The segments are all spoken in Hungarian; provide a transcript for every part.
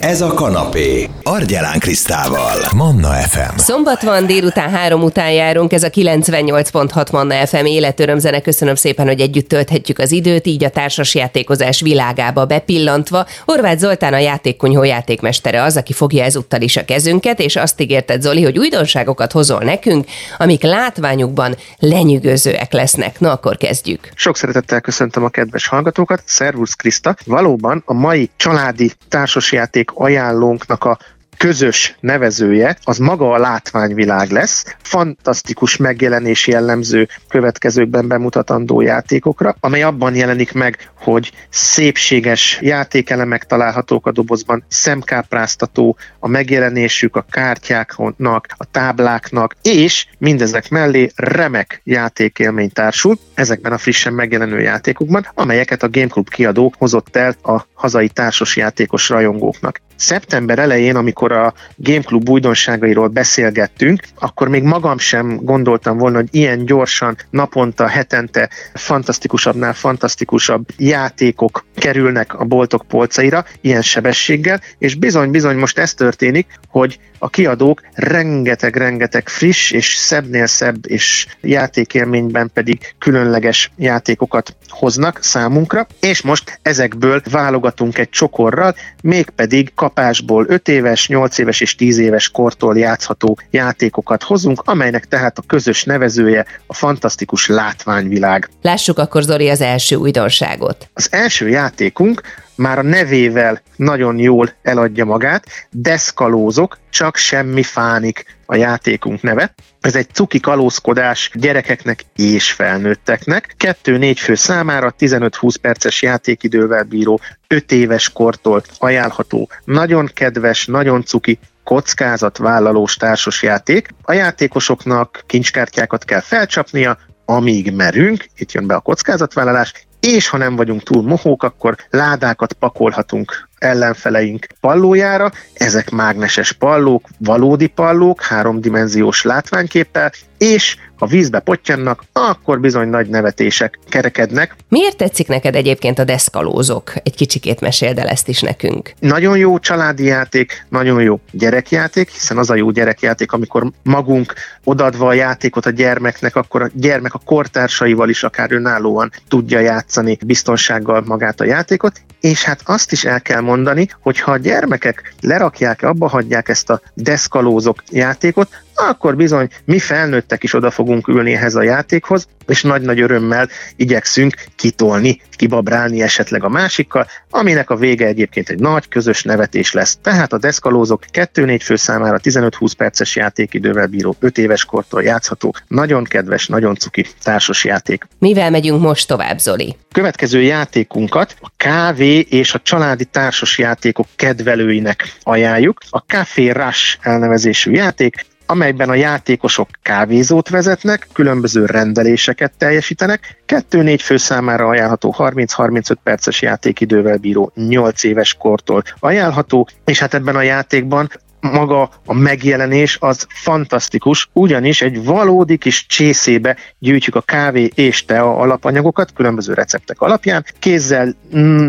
Ez a kanapé. Argyelán Krisztával. Manna FM. Szombat van, délután három után járunk, ez a 98.6 Manna FM életörömzene. Köszönöm szépen, hogy együtt tölthetjük az időt, így a társas játékozás világába bepillantva. Horváth Zoltán a játékkonyhó játékmestere az, aki fogja ezúttal is a kezünket, és azt ígérted Zoli, hogy újdonságokat hozol nekünk, amik látványukban lenyűgözőek lesznek. Na, akkor kezdjük. Sok szeretettel köszöntöm a kedves hallgatókat. Szervusz Kriszta. Valóban a mai családi társasjáték ajánlónknak a közös nevezője, az maga a látványvilág lesz, fantasztikus megjelenés jellemző következőkben bemutatandó játékokra, amely abban jelenik meg, hogy szépséges játékelemek találhatók a dobozban, szemkápráztató a megjelenésük a kártyáknak, a tábláknak, és mindezek mellé remek játékélmény társul ezekben a frissen megjelenő játékokban, amelyeket a Game Club kiadó hozott el a hazai társas játékos rajongóknak. Szeptember elején, amikor a Game Club újdonságairól beszélgettünk, akkor még magam sem gondoltam volna, hogy ilyen gyorsan, naponta, hetente fantasztikusabbnál fantasztikusabb játékok kerülnek a boltok polcaira, ilyen sebességgel, és bizony-bizony most ez történik, hogy a kiadók rengeteg-rengeteg friss és szebbnél szebb és játékélményben pedig különleges játékokat hoznak számunkra, és most ezekből válogatunk egy csokorral, mégpedig kapásból 5 éves, 8 éves és 10 éves kortól játszható játékokat hozunk, amelynek tehát a közös nevezője a fantasztikus látványvilág. Lássuk akkor Zori az első újdonságot. Az első játékunk már a nevével nagyon jól eladja magát, deszkalózok, csak semmi fánik a játékunk neve. Ez egy cuki kalózkodás gyerekeknek és felnőtteknek. Kettő-négy fő számára 15-20 perces játékidővel bíró 5 éves kortól ajánlható. Nagyon kedves, nagyon cuki, kockázatvállalós társasjáték. A játékosoknak kincskártyákat kell felcsapnia, amíg merünk, itt jön be a kockázatvállalás, és ha nem vagyunk túl mohók, akkor ládákat pakolhatunk ellenfeleink pallójára. Ezek mágneses pallók, valódi pallók, háromdimenziós látványképpel, és ha vízbe potyannak, akkor bizony nagy nevetések kerekednek. Miért tetszik neked egyébként a deszkalózok? Egy kicsikét meséld el ezt is nekünk. Nagyon jó családi játék, nagyon jó gyerekjáték, hiszen az a jó gyerekjáték, amikor magunk odadva a játékot a gyermeknek, akkor a gyermek a kortársaival is akár önállóan tudja játszani biztonsággal magát a játékot, és hát azt is el kell mondani, hogy ha a gyermekek lerakják, abba hagyják ezt a deszkalózok játékot, akkor bizony mi felnőttek is oda fogunk ülni ehhez a játékhoz, és nagy-nagy örömmel igyekszünk kitolni, kibabrálni esetleg a másikkal, aminek a vége egyébként egy nagy közös nevetés lesz. Tehát a deszkalózok 2-4 fő számára 15-20 perces játékidővel bíró 5 éves kortól játszható, nagyon kedves, nagyon cuki társas játék. Mivel megyünk most tovább, Zoli? Következő játékunkat a kávé és a családi társas játékok kedvelőinek ajánljuk. A Café Rush elnevezésű játék, amelyben a játékosok kávézót vezetnek, különböző rendeléseket teljesítenek, 2-4 fő számára ajánlható 30-35 perces játékidővel bíró 8 éves kortól ajánlható, és hát ebben a játékban maga a megjelenés az fantasztikus, ugyanis egy valódi kis csészébe gyűjtjük a kávé és tea alapanyagokat különböző receptek alapján, kézzel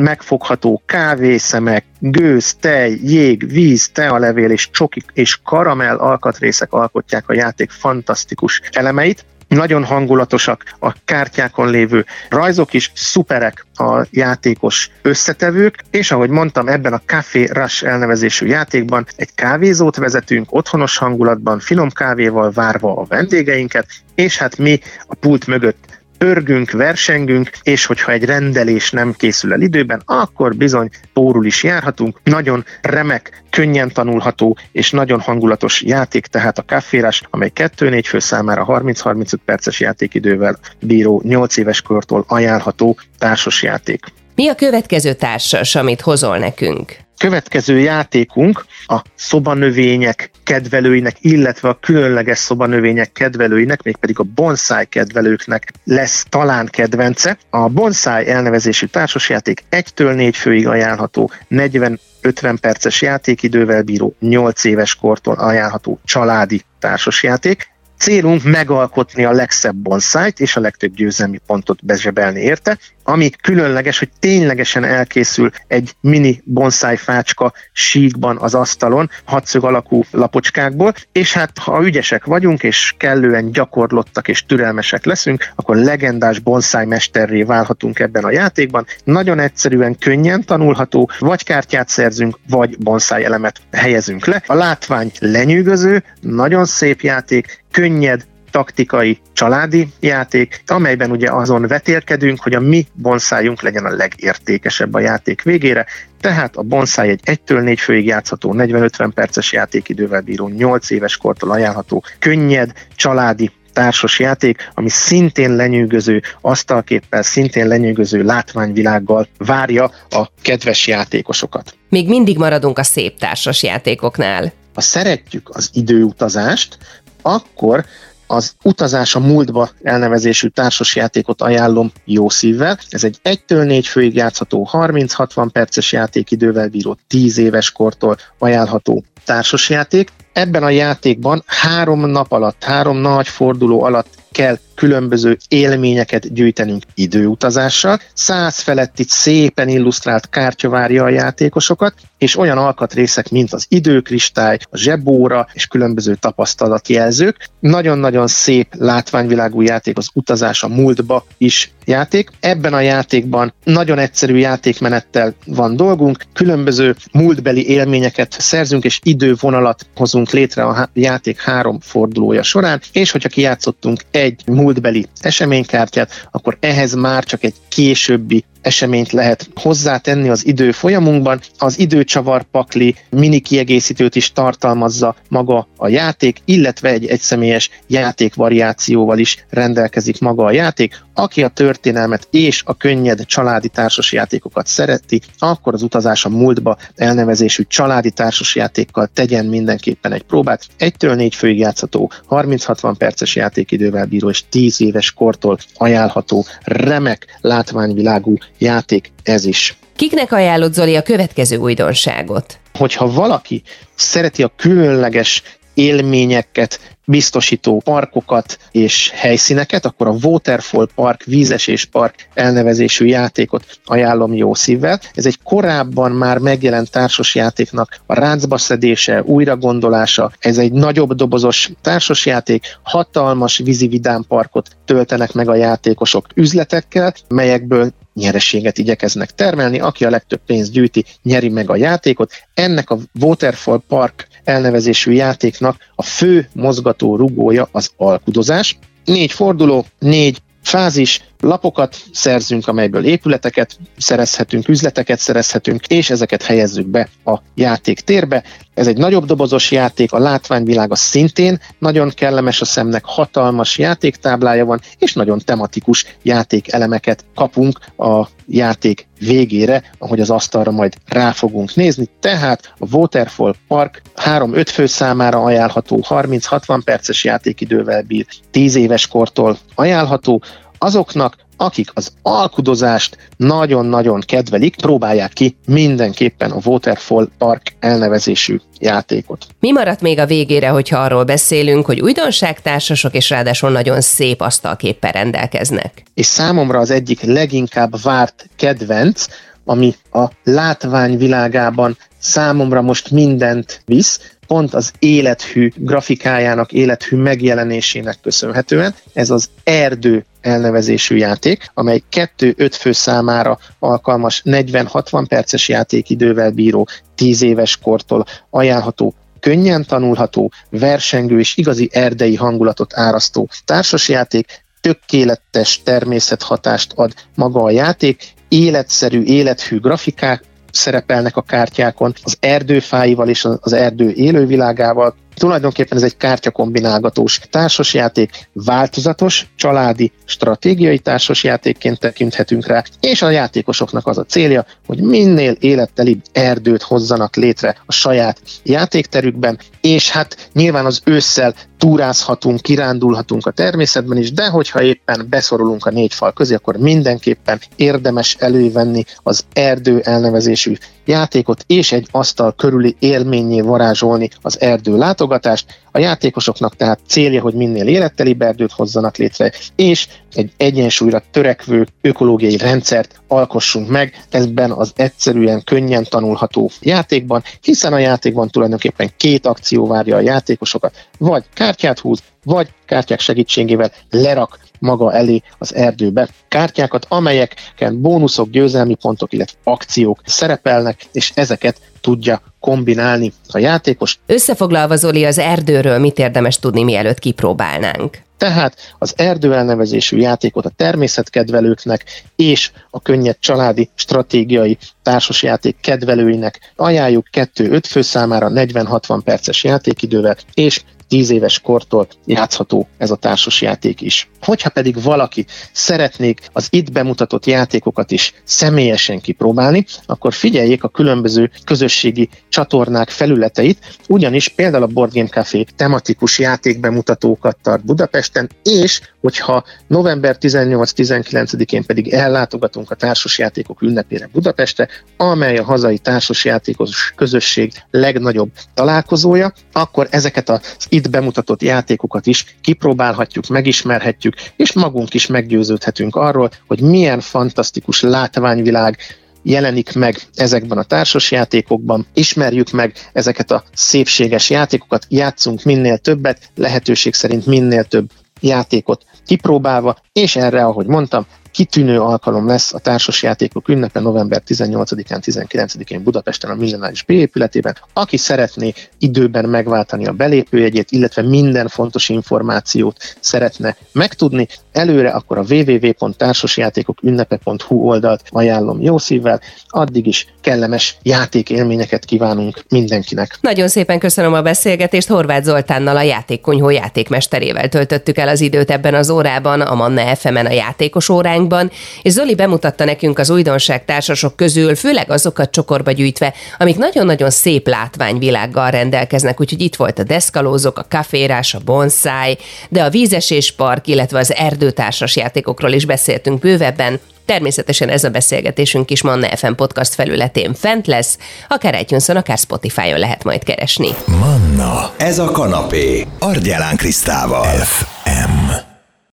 megfogható kávészemek, gőz, tej, jég, víz, tealevél és csokik és karamell alkatrészek alkotják a játék fantasztikus elemeit, nagyon hangulatosak a kártyákon lévő rajzok is, szuperek a játékos összetevők, és ahogy mondtam, ebben a Café Rush elnevezésű játékban egy kávézót vezetünk, otthonos hangulatban, finom kávéval várva a vendégeinket, és hát mi a pult mögött pörgünk, versengünk, és hogyha egy rendelés nem készül el időben, akkor bizony pórul is járhatunk. Nagyon remek, könnyen tanulható és nagyon hangulatos játék, tehát a káférás, amely 2-4 fő számára 30-35 perces játékidővel bíró 8 éves kortól ajánlható társas játék. Mi a következő társas, amit hozol nekünk? Következő játékunk a szobanövények kedvelőinek, illetve a különleges szobanövények kedvelőinek, mégpedig a bonsai kedvelőknek lesz talán kedvence. A bonsai elnevezésű társasjáték 1-től 4 főig ajánlható, 40 50 perces játékidővel bíró 8 éves kortól ajánlható családi társasjáték. Célunk megalkotni a legszebb bonszájt és a legtöbb győzelmi pontot bezsebelni érte, ami különleges, hogy ténylegesen elkészül egy mini bonsai fácska síkban az asztalon, hatszög alakú lapocskákból, és hát ha ügyesek vagyunk, és kellően gyakorlottak és türelmesek leszünk, akkor legendás bonsai mesterré válhatunk ebben a játékban. Nagyon egyszerűen, könnyen tanulható, vagy kártyát szerzünk, vagy bonsai elemet helyezünk le. A látvány lenyűgöző, nagyon szép játék, könnyed, taktikai, családi játék, amelyben ugye azon vetélkedünk, hogy a mi bonszájunk legyen a legértékesebb a játék végére, tehát a bonszáj egy 1-től 4 főig játszható, 40-50 perces játékidővel bíró, 8 éves kortól ajánlható, könnyed, családi, társas játék, ami szintén lenyűgöző asztalképpel, szintén lenyűgöző látványvilággal várja a kedves játékosokat. Még mindig maradunk a szép társas játékoknál. Ha szeretjük az időutazást, akkor az Utazás a múltba elnevezésű társasjátékot ajánlom jó szívvel. Ez egy 1-től 4 főig játszható, 30-60 perces játékidővel bíró 10 éves kortól ajánlható társasjáték. Ebben a játékban három nap alatt, három nagy forduló alatt kell különböző élményeket gyűjtenünk időutazással. Száz feletti szépen illusztrált kártya várja a játékosokat, és olyan alkatrészek, mint az időkristály, a zsebóra és különböző tapasztalatjelzők. Nagyon-nagyon szép látványvilágú játék az utazás a múltba is játék. Ebben a játékban nagyon egyszerű játékmenettel van dolgunk, különböző múltbeli élményeket szerzünk, és idővonalat hozunk létre a játék három fordulója során, és hogyha kijátszottunk egy múltbeli eseménykártyát, akkor ehhez már csak egy későbbi eseményt lehet hozzátenni az idő folyamunkban. Az időcsavar pakli mini kiegészítőt is tartalmazza maga a játék, illetve egy egyszemélyes játékvariációval is rendelkezik maga a játék. Aki a történelmet és a könnyed családi társas játékokat szereti, akkor az utazás a múltba elnevezésű családi társas játékkal tegyen mindenképpen egy próbát. Egytől négy főig játszható, 30-60 perces játékidővel bíró és 10 éves kortól ajánlható remek látványvilágú játék ez is. Kiknek ajánlott Zoli a következő újdonságot? Hogyha valaki szereti a különleges élményeket biztosító parkokat és helyszíneket, akkor a Waterfall Park, vízesés park elnevezésű játékot ajánlom jó szívvel. Ez egy korábban már megjelent társasjátéknak a ráncba szedése, újragondolása. Ez egy nagyobb dobozos társasjáték, hatalmas vízividám parkot töltenek meg a játékosok üzletekkel, melyekből nyereséget igyekeznek termelni, aki a legtöbb pénzt gyűjti, nyeri meg a játékot. Ennek a Waterfall Park elnevezésű játéknak a fő mozgató rugója az alkudozás. Négy forduló, négy fázis, lapokat szerzünk, amelyből épületeket szerezhetünk, üzleteket szerezhetünk, és ezeket helyezzük be a játék térbe. Ez egy nagyobb dobozos játék, a látványvilága szintén nagyon kellemes a szemnek, hatalmas játéktáblája van, és nagyon tematikus játékelemeket kapunk a játék végére, ahogy az asztalra majd rá fogunk nézni. Tehát a Waterfall Park 3-5 fő számára ajánlható, 30-60 perces játékidővel bír, 10 éves kortól ajánlható, azoknak, akik az alkudozást nagyon-nagyon kedvelik, próbálják ki mindenképpen a Waterfall Park elnevezésű játékot. Mi maradt még a végére, hogyha arról beszélünk, hogy újdonságtársasok és ráadásul nagyon szép asztalképpel rendelkeznek? És számomra az egyik leginkább várt kedvenc, ami a látvány világában számomra most mindent visz, pont az élethű grafikájának, élethű megjelenésének köszönhetően. Ez az erdő elnevezésű játék, amely 2-5 fő számára alkalmas 40-60 perces játékidővel bíró 10 éves kortól ajánlható könnyen tanulható, versengő és igazi erdei hangulatot árasztó társasjáték, tökéletes természethatást ad maga a játék, életszerű, élethű grafikák, szerepelnek a kártyákon, az erdőfáival és az erdő élővilágával, Tulajdonképpen ez egy kártyakombinálgatós társasjáték, változatos, családi, stratégiai társasjátékként tekinthetünk rá, és a játékosoknak az a célja, hogy minél élettelibb erdőt hozzanak létre a saját játékterükben, és hát nyilván az ősszel túrázhatunk, kirándulhatunk a természetben is, de hogyha éppen beszorulunk a négy fal közé, akkor mindenképpen érdemes elővenni az erdő elnevezésű játékot, és egy asztal körüli élményé varázsolni az erdő látogatást, A játékosoknak tehát célja, hogy minél élettelibb erdőt hozzanak létre, és egy egyensúlyra törekvő ökológiai rendszert alkossunk meg. Ebben az egyszerűen könnyen tanulható játékban, hiszen a játékban tulajdonképpen két akció várja a játékosokat, vagy kártyát húz, vagy kártyák segítségével lerak maga elé az erdőbe kártyákat, amelyeken bónuszok, győzelmi pontok, illetve akciók szerepelnek, és ezeket tudja kombinálni a játékos. Összefoglalva Zoli, az erdőről mit érdemes tudni, mielőtt kipróbálnánk? Tehát az erdő elnevezésű játékot a természetkedvelőknek és a könnyed családi stratégiai társasjáték kedvelőinek ajánljuk 2-5 fő számára 40-60 perces játékidővel, és 10 éves kortól játszható ez a társas játék is. Hogyha pedig valaki szeretnék az itt bemutatott játékokat is személyesen kipróbálni, akkor figyeljék a különböző közösségi csatornák felületeit, ugyanis például a Board Game Café tematikus játékbemutatókat tart Budapesten, és hogyha november 18-19-én pedig ellátogatunk a társasjátékok ünnepére Budapestre, amely a hazai társasjátékos közösség legnagyobb találkozója, akkor ezeket az itt bemutatott játékokat is kipróbálhatjuk, megismerhetjük, és magunk is meggyőződhetünk arról, hogy milyen fantasztikus látványvilág jelenik meg ezekben a társasjátékokban, ismerjük meg ezeket a szépséges játékokat, játszunk minél többet, lehetőség szerint minél több játékot kipróbálva, és erre, ahogy mondtam, kitűnő alkalom lesz a társasjátékok ünnepe november 18-án, 19-én Budapesten a Millenáris B épületében. Aki szeretné időben megváltani a belépőjegyét, illetve minden fontos információt szeretne megtudni, előre akkor a www.társasjátékokünnepe.hu oldalt ajánlom jó szívvel, addig is kellemes játékélményeket kívánunk mindenkinek. Nagyon szépen köszönöm a beszélgetést, Horváth Zoltánnal a játékkonyhó játékmesterével töltöttük el az időt ebben az órában, a Manna FM-en a játékos órán témánkban, és Zoli bemutatta nekünk az újdonság társasok közül, főleg azokat csokorba gyűjtve, amik nagyon-nagyon szép látványvilággal rendelkeznek, úgyhogy itt volt a deszkalózok, a kaférás, a bonsai, de a vízesés park, illetve az erdőtársas játékokról is beszéltünk bővebben, Természetesen ez a beszélgetésünk is Manna FM podcast felületén fent lesz, akár itunes akár Spotify-on lehet majd keresni. Manna, ez a kanapé, Argyelán Krisztával. F.